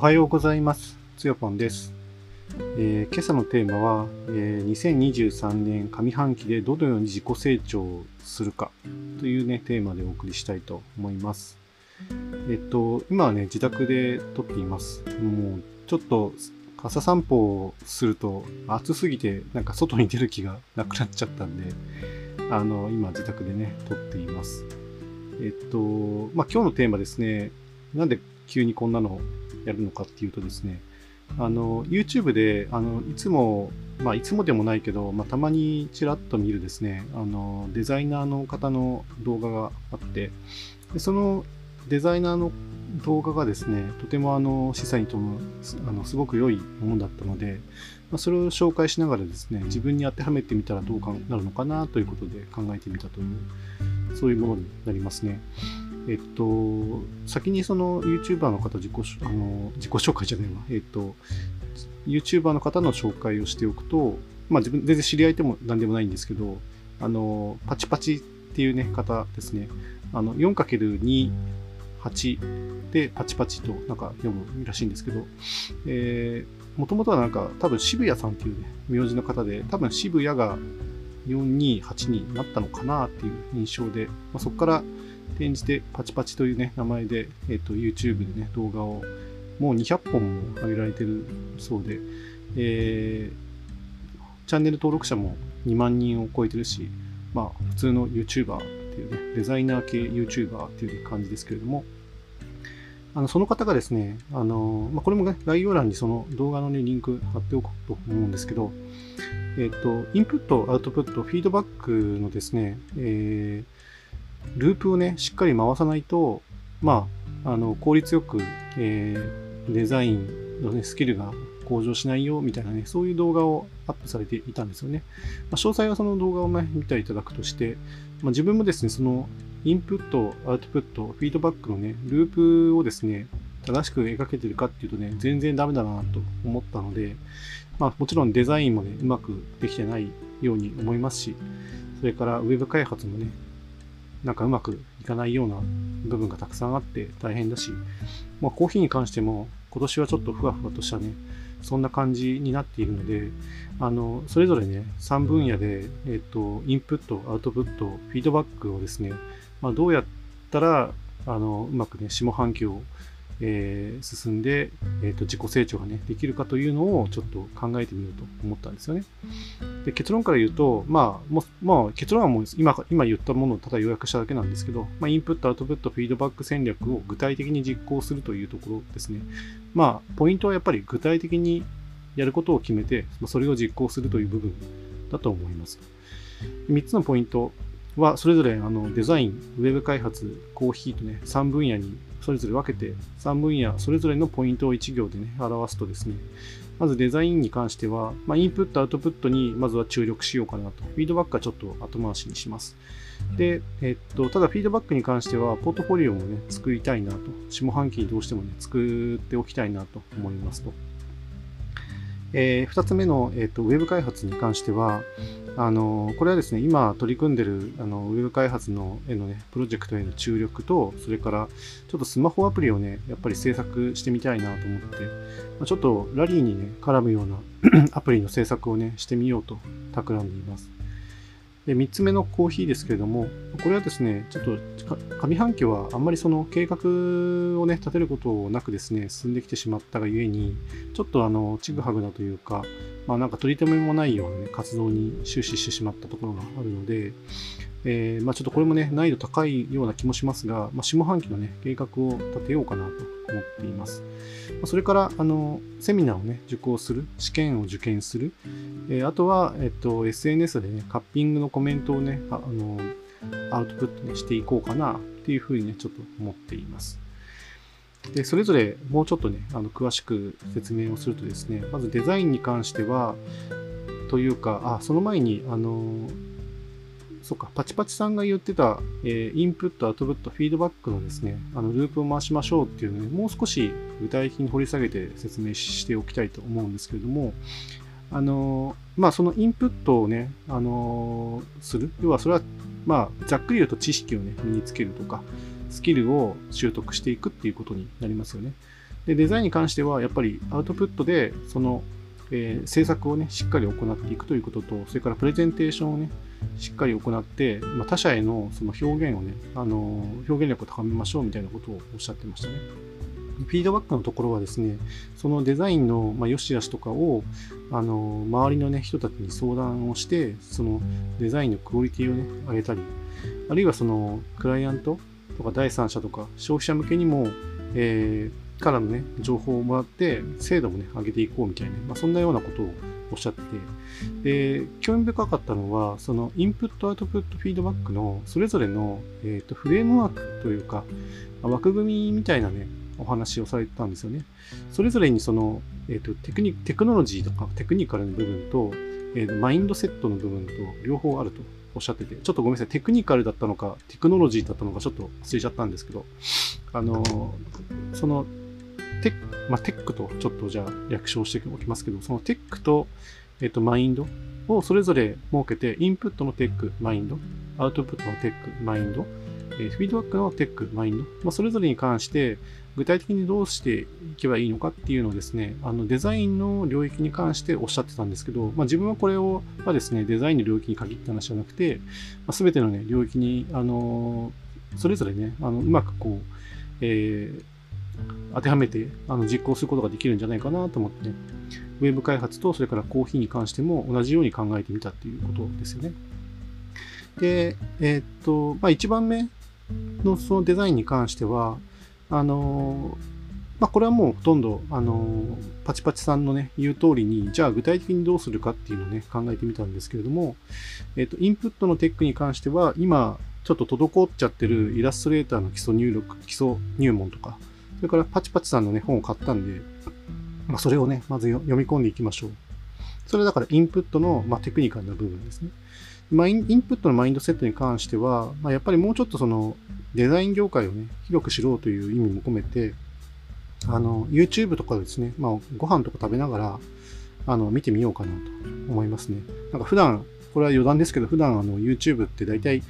おはようございます。つよぽんです。えー今朝のテーマは、えー2023年上半期でどのように自己成長するかというね、テーマでお送りしたいと思います。えっと、今はね、自宅で撮っています。もう、ちょっと、朝散歩をすると暑すぎて、なんか外に出る気がなくなっちゃったんで、あの、今自宅でね、撮っています。えっと、まあ、今日のテーマですね、なんで急にこんなのやるのかっていうとですね、あの、YouTube で、あの、いつも、まあ、いつもでもないけど、まあ、たまにちらっと見るですね、あの、デザイナーの方の動画があって、でそのデザイナーの動画がですね、とてもあの、示唆に富む、あの、すごく良いものだったので、まあ、それを紹介しながらですね、自分に当てはめてみたらどうかなるのかなということで考えてみたという、そういうものになりますね。えっと、先にその YouTuber の方自己あの自己紹介じゃないわ。えっと、YouTuber の方の紹介をしておくと、まあ自分全然知り合いでも何でもないんですけど、あの、パチパチっていうね、方ですね。あの、4×2、8でパチパチとなんか読むらしいんですけど、えー、もともとはなんか多分渋谷さんっていうね、名字の方で、多分渋谷が428になったのかなっていう印象で、まあ、そこから転じてパチパチというね、名前で、えっ、と、YouTube でね、動画をもう200本も上げられてるそうで、えー、チャンネル登録者も2万人を超えてるし、まあ、普通の YouTuber っていうね、デザイナー系 YouTuber っていう感じですけれども、あの、その方がですね、あの、まあ、これもね、概要欄にその動画のね、リンク貼っておこうと思うんですけど、えっ、と、インプット、アウトプット、フィードバックのですね、えーループをね、しっかり回さないと、まあ、あの、効率よく、えーデザインのね、スキルが向上しないよ、みたいなね、そういう動画をアップされていたんですよね。まあ、詳細はその動画をね、見ていただくとして、まあ、自分もですね、その、インプット、アウトプット、フィードバックのね、ループをですね、正しく描けてるかっていうとね、全然ダメだなと思ったので、まあ、もちろんデザインもね、うまくできてないように思いますし、それからウェブ開発もね、なんかうまくいかないような部分がたくさんあって大変だし、まあ、コーヒーに関しても今年はちょっとふわふわとしたね、そんな感じになっているので、あの、それぞれね、3分野で、えっと、インプット、アウトプット、フィードバックをですね、まあ、どうやったら、あの、うまくね、下半期を、えー進んで、えっと、自己成長がね、できるかというのをちょっと考えてみようと思ったんですよね。で結論から言うと、まあ、もまあ、結論はもう今今言ったものをただ要約しただけなんですけど、まあ、インプット、アウトプット、フィードバック戦略を具体的に実行するというところですね。まあ、ポイントはやっぱり具体的にやることを決めて、それを実行するという部分だと思います。3つのポイントは、それぞれあのデザイン、ウェブ開発、コーヒーとね、3分野にそれぞれ分けて、3分野それぞれのポイントを1行でね、表すとですね、まずデザインに関しては、まあ、インプット、アウトプットにまずは注力しようかなと。フィードバックはちょっと後回しにします。で、えっと、ただフィードバックに関しては、ポートフォリオもね、作りたいなと。下半期にどうしてもね、作っておきたいなと思いますと。えー、2つ目の、えっと、ウェブ開発に関しては、あのこれはですね、今取り組んでるあのウェブ開発のへのね、プロジェクトへの注力と、それからちょっとスマホアプリをね、やっぱり制作してみたいなと思って、まあちょっとラリーにね、絡むような アプリの制作をね、してみようと企んでいます。で、3つ目のコーヒーですけれども、これはですね、ちょっと上半期はあんまりその計画をね、立てることなくですね、進んできてしまったがゆえに、ちょっとあの、ちぐはぐなというか、まあなんか取り留めもないような、ね、活動に終始してしまったところがあるので、えーまあちょっとこれもね、難易度高いような気もしますが、まあ、下半期のね、計画を立てようかなと思っています。まあそれから、あの、セミナーをね、受講する、試験を受験する、えーあとは、えっと、SNS でね、カッピングのコメントをね、ああの、アウトプットね、していこうかな、っていうふうにね、ちょっと思っています。で、それぞれもうちょっとね、あの、詳しく説明をするとですね、まずデザインに関しては、というか、あ、その前に、あの、そっか、パチパチさんが言ってた、えーインプット、アウトプット、フィードバックのですね、あの、ループを回しましょうっていうのをね、もう少し具体的に掘り下げて説明しておきたいと思うんですけれども、あの、まあ、そのインプットをね、あの、する。要は、それは、まあ、ざっくり言うと知識をね、身につけるとか、スキルを習得していくっていうことになりますよね。で、デザインに関しては、やっぱりアウトプットで、その、えー、制作をね、しっかり行っていくということと、それからプレゼンテーションをね、しっかり行って、まあ、他者へのその表現をね、あの表現力を高めましょうみたいなことをおっしゃってましたね。フィードバックのところはですね、そのデザインの、まあ、良し悪しとかを、あの周りの、ね、人たちに相談をして、そのデザインのクオリティをね、上げたり、あるいはそのクライアントとか第三者とか消費者向けにも、えー、からのね、情報をもらって、精度もね、上げていこうみたいな、まあ、そんなようなことをおっしゃってて、で、興味深かったのは、そのインプット、アウトプット、フィードバックのそれぞれの、えーと、フレームワークというか、枠組みみたいなね、お話をされてたんですよね。それぞれにその、えーと、テクニテクノロジーとかテクニカルの部分と、えーと、マインドセットの部分と両方あるとおっしゃってて、ちょっとごめんなさい、テクニカルだったのか、テクノロジーだったのか、ちょっと忘れちゃったんですけど、あの、そのテック、まあ、テックとちょっとじゃあ略称しておきますけど、そのテックと、えっと、マインドをそれぞれ設けて、インプットのテック、マインド、アウトプットのテック、マインド、えー、フィードバックのテック、マインド、まあ、それぞれに関して、具体的にどうしていけばいいのかっていうのをですね、あのデザインの領域に関しておっしゃってたんですけど、まあ、自分はこれをはですね、デザインの領域に限った話じゃなくて、まあ、全ての、ね、領域に、あのそれぞれね、あのうまくこう、えー、当てはめてあの実行することができるんじゃないかなと思って、ね、ウェブ開発とそれからコーヒーに関しても同じように考えてみたっていうことですよね。で、えー、っと、まあ、1番目のそのデザインに関しては、あのまあ、これはもうほとんど、あのパチパチさんのね、言う通りに、じゃあ具体的にどうするかっていうのをね、考えてみたんですけれども、えっ、と、インプットのテックに関しては、今、ちょっと滞っちゃってるイラストレーターの基礎入力、基礎入門とか、それからパチパチさんのね、本を買ったんで、まあ、それをね、まず読み込んでいきましょう。それだからインプットの、まあ、テクニカルな部分ですね。まあ、インプットのマインドセットに関しては、まあ、やっぱりもうちょっとそのデザイン業界をね、広く知ろうという意味も込めて、あの、YouTube とかですね、まあ、ご飯とか食べながら、あの、見てみようかなと思いますね。なんか普段、これは余談ですけど、普段あの YouTube って大体、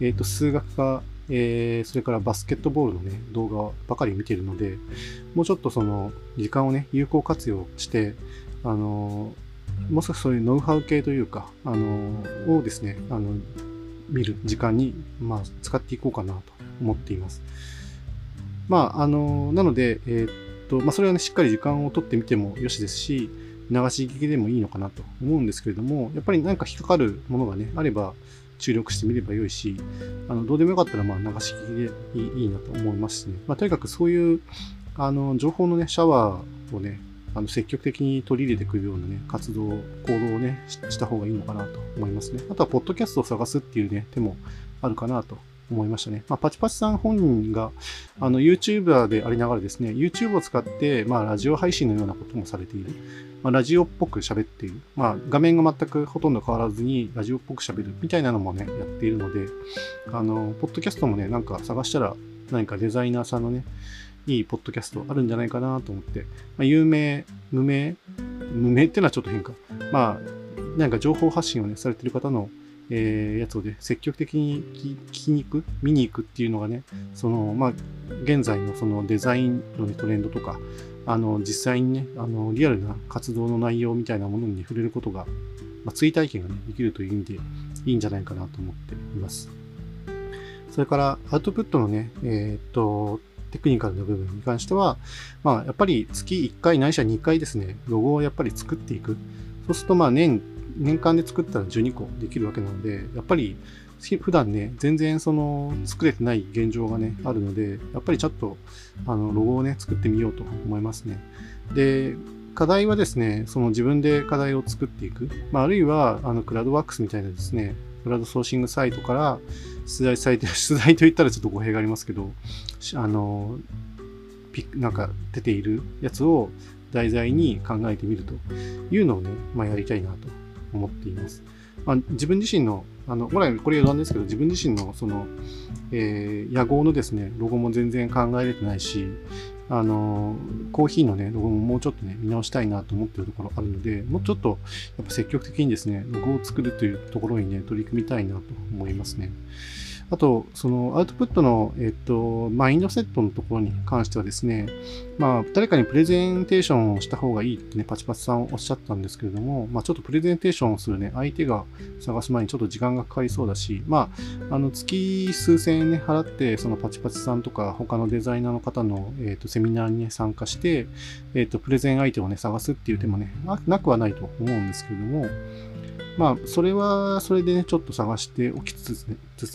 えっ、ー、と、数学かえー、それからバスケットボールのね、動画ばかり見てるので、もうちょっとその、時間をね、有効活用して、あの、もう少しそういうノウハウ系というか、あの、をですね、あの、見る時間に、まあ、使っていこうかなと思っています。まあ、あの、なので、えー、っと、まあ、それはね、しっかり時間をとってみてもよしですし、流し聞きでもいいのかなと思うんですけれども、やっぱり何か引っかかるものがね、あれば、注力してみればよいし、あのどうでもよかったらまあ流し聞きでいいいいなと思いますしね。まあ、とにかくそういうあの情報のね、シャワーをね、あの積極的に取り入れてくるようなね、活動、行動をねした方がいいのかなと思いますね。あとは、ポッドキャストを探すっていうね、手もあるかなと思いましたね。まあ、パチパチさん本人が、あの、YouTuber でありながらですね、YouTube を使って、まあ、ラジオ配信のようなこともされている。まあ、ラジオっぽく喋っている。まあ、画面が全くほとんど変わらずに、ラジオっぽく喋るみたいなのもね、やっているので、あの、ポッドキャストもね、なんか探したら、何かデザイナーさんのね、いいポッドキャストあるんじゃないかなと思って、まあ、有名、無名、無名っていうのはちょっと変か。まあ、なんか情報発信をね、されている方の、えー、やつをね、積極的に聞きに行く、見に行くっていうのがね、その、まあ、現在のそのデザインの、ね、トレンドとか、あの、実際にね、あの、リアルな活動の内容みたいなものに触れることが、まあ、追体験がね、できるという意味でいいんじゃないかなと思っています。それから、アウトプットのね、えー、っと、テクニカルな部分に関しては、まあ、やっぱり月1回ないしは2回ですね、ロゴをやっぱり作っていく。そうすると、まあ、年、年間で作ったら12個できるわけなので、やっぱり普段ね、全然その作れてない現状がね、あるので、やっぱりちょっとあのロゴをね、作ってみようと思いますね。で、課題はですね、その自分で課題を作っていく。まあ、あるいは、あの、クラウドワークスみたいなですね、クラウドソーシングサイトから出題されて、出題と言ったらちょっと語弊がありますけど、あの、ピなんか出ているやつを題材に考えてみるというのをね、まあ、やりたいなと思っています。まあ、自分自身のあの、ほらこれ余談ですけど、自分自身のその、えー、野号のですね、ロゴも全然考えれてないし、あの、コーヒーのね、ロゴももうちょっとね、見直したいなと思ってるところあるので、もうちょっと、やっぱ積極的にですね、ロゴを作るというところにね、取り組みたいなと思いますね。あと、そのアウトプットの、えっと、マインドセットのところに関してはですね、まあ、誰かにプレゼンテーションをした方がいいってね、パチパチさんおっしゃったんですけれども、まあ、ちょっとプレゼンテーションをするね、相手が探す前にちょっと時間がかかりそうだし、まあ、あの、月数千円ね、払って、そのパチパチさんとか、他のデザイナーの方の、えっと、セミナーにね、参加して、えっと、プレゼン相手をね、探すっていう手もね、なくはないと思うんですけれども、まあ、それは、それでね、ちょっと探しておきつつ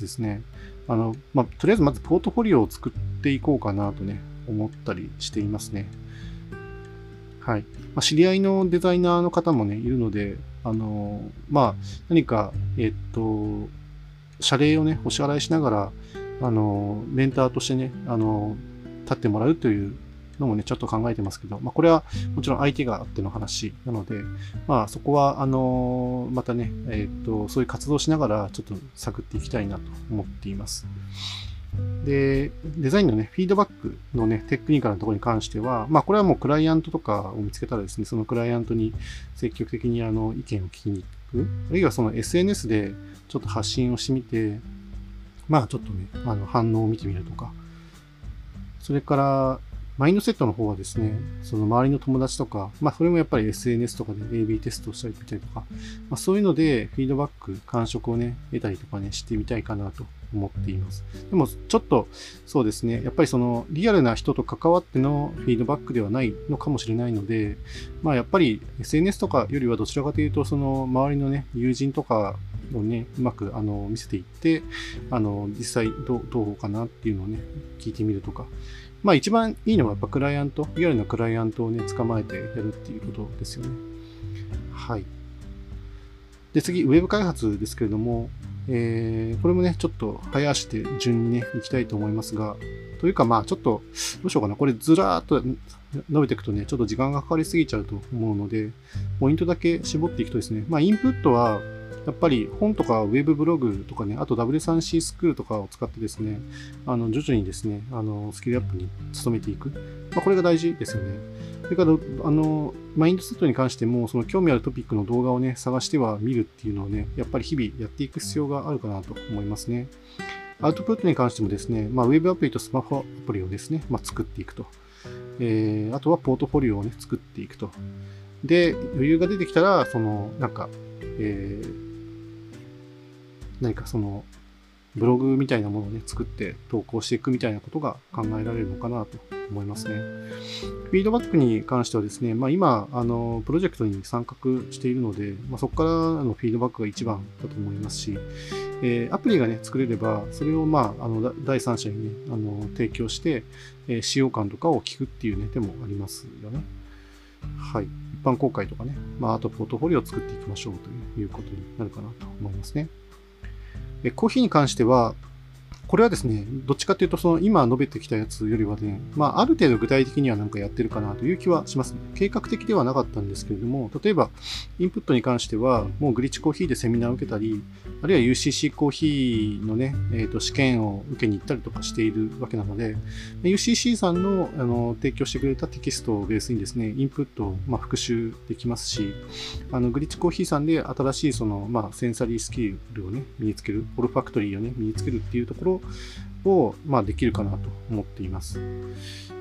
ですね、あの、まあ、とりあえずまずポートフォリオを作っていこうかなとね、思ったりしていますね。はい。まあ、知り合いのデザイナーの方もね、いるので、あの、まあ、何か、えっと、謝礼をね、お支払いしながら、あの、メンターとしてね、あの、立ってもらうというのもね、ちょっと考えてますけど、まあ、これはもちろん相手があっての話なので、まあ、そこは、あのまたね、えっ、と、そういう活動しながら、ちょっと探っていきたいなと思っています。で、デザインのね、フィードバックのね、テクニカルなところに関しては、まあ、これはもうクライアントとかを見つけたらですね、そのクライアントに積極的にあの意見を聞きに行く、あるいはその SNS でちょっと発信をしてみて、まあ、ちょっとね、あの反応を見てみるとか、それから、マインドセットの方はですね、その周りの友達とか、まあそれもやっぱり SNS とかで AB テストをしたりみたりとか、まあそういうのでフィードバック、感触をね、得たりとかね、してみたいかなと思っています。でもちょっとそうですね、やっぱりそのリアルな人と関わってのフィードバックではないのかもしれないので、まあやっぱり SNS とかよりはどちらかというと、その周りのね、友人とかをね、うまくあの見せていって、あの実際どうどうかなっていうのをね、聞いてみるとか、まあ一番いいのはやっぱクライアント、リアルなクライアントをね、捕まえてやるっていうことですよね。はい。で、次、ウェブ開発ですけれども、えー、これもね、ちょっと早足で順にね、行きたいと思いますが、というかまあちょっと、どうしようかな。これずらーっと伸びていくとね、ちょっと時間がかかりすぎちゃうと思うので、ポイントだけ絞っていくとですね、まあインプットは、やっぱり本とかウェブブログとかね、あと W3C スクールとかを使ってですね、あの徐々にですね、あのスキルアップに努めていく。まあ、これが大事ですよね。それから、あの、マインドセットに関しても、その興味あるトピックの動画をね、探しては見るっていうのをね、やっぱり日々やっていく必要があるかなと思いますね。アウトプットに関してもですね、まあ、ウェブアプリとスマホアプリをですね、まあ、作っていくと。えー、あとはポートフォリオをね、作っていくと。で、余裕が出てきたら、その、なんか、えー、何かそのブログみたいなものをね、作って投稿していくみたいなことが考えられるのかなと思いますね。フィードバックに関してはですね、まあ今、あの、プロジェクトに参画しているので、まあ、そこからのフィードバックが一番だと思いますし、えー、アプリがね、作れれば、それをまあ、あの、第三者にね、あの、提供して、えー、使用感とかを聞くっていうね、手もありますよね。はい。一般公開とかね、まあ、あとポートフォリオを作っていきましょうということになるかなと思いますね。コーヒーに関しては、これはですね、どっちかというと、その今述べてきたやつよりはね、まあ、ある程度具体的にはなんかやってるかなという気はしますね。計画的ではなかったんですけれども、例えば、インプットに関しては、もうグリッチコーヒーでセミナーを受けたり、あるいは UCC コーヒーのね、えー、と試験を受けに行ったりとかしているわけなので、UCC さんのあの提供してくれたテキストをベースにですね、インプットをまあ復習できますし、あのグリッチコーヒーさんで新しいその、まあ、センサリースキルをね、身につける、オルファクトリーをね、身につけるっていうところを、まあ、できるかなと思っています。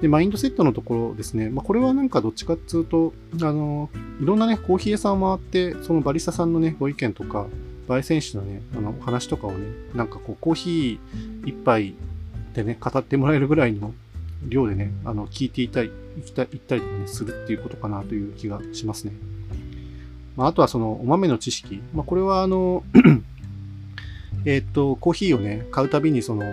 で、マインドセットのところですね。まあ、これはなんかどっちかっていうと、あの、いろんなね、コーヒー屋さんを回って、そのバリスタさんのね、ご意見とか、焙煎士のね、あの、話とかをね、なんかこう、コーヒー一杯でね、語ってもらえるぐらいの量でね、あの、聞いていたい、行きたい、行ったりとかね、するっていうことかなという気がしますね。まあ、あとはその、お豆の知識。まあ、これはあのえっ、と、コーヒーをね、買うたびにその、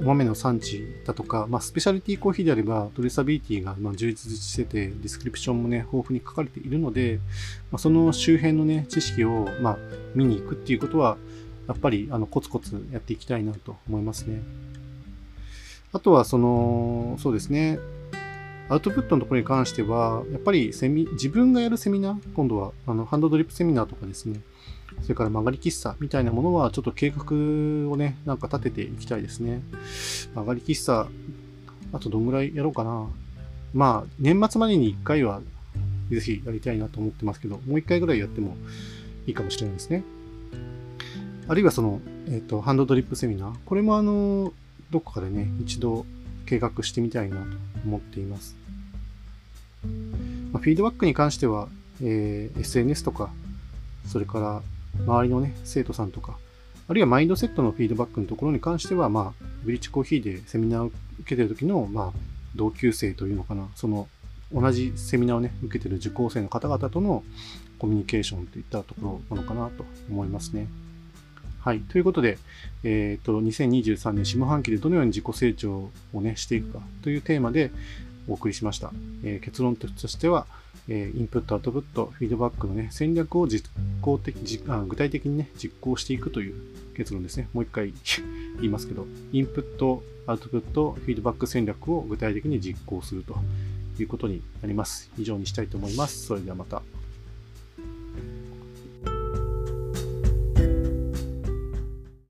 お豆の産地だとか、まあ、スペシャリティコーヒーであれば、トレーサビリティがま充実してて、ディスクリプションもね、豊富に書かれているので、まあ、その周辺のね、知識を、まあ、見に行くっていうことは、やっぱり、あの、コツコツやっていきたいなと思いますね。あとは、その、そうですね、アウトプットのところに関しては、やっぱりセミ、自分がやるセミナー、今度は、あの、ハンドドリップセミナーとかですね、それから曲がり喫茶みたいなものはちょっと計画をね、なんか立てていきたいですね。曲がり喫茶、あとどんぐらいやろうかな。まあ、年末までに1回はぜひやりたいなと思ってますけど、もう1回ぐらいやってもいいかもしれないですね。あるいはその、えっ、と、ハンドドリップセミナー。これもあの、どこかでね、一度計画してみたいなと思っています。まあ、フィードバックに関しては、えー、SNS とか、それから周りのね、生徒さんとか、あるいはマインドセットのフィードバックのところに関しては、まあ、ブリッジコーヒーでセミナーを受けてる時の、まあ、同級生というのかな、その、同じセミナーをね、受けてる受講生の方々とのコミュニケーションといったところなのかなと思いますね。はい。ということで、えっ、ー、と、2023年下半期でどのように自己成長をね、していくかというテーマでお送りしました。えー、結論としては、え、インプット、アウトプット、フィードバックのね、戦略を実行的あ、具体的にね、実行していくという結論ですね。もう一回 言いますけど、インプット、アウトプット、フィードバック戦略を具体的に実行するということになります。以上にしたいと思います。それではまた。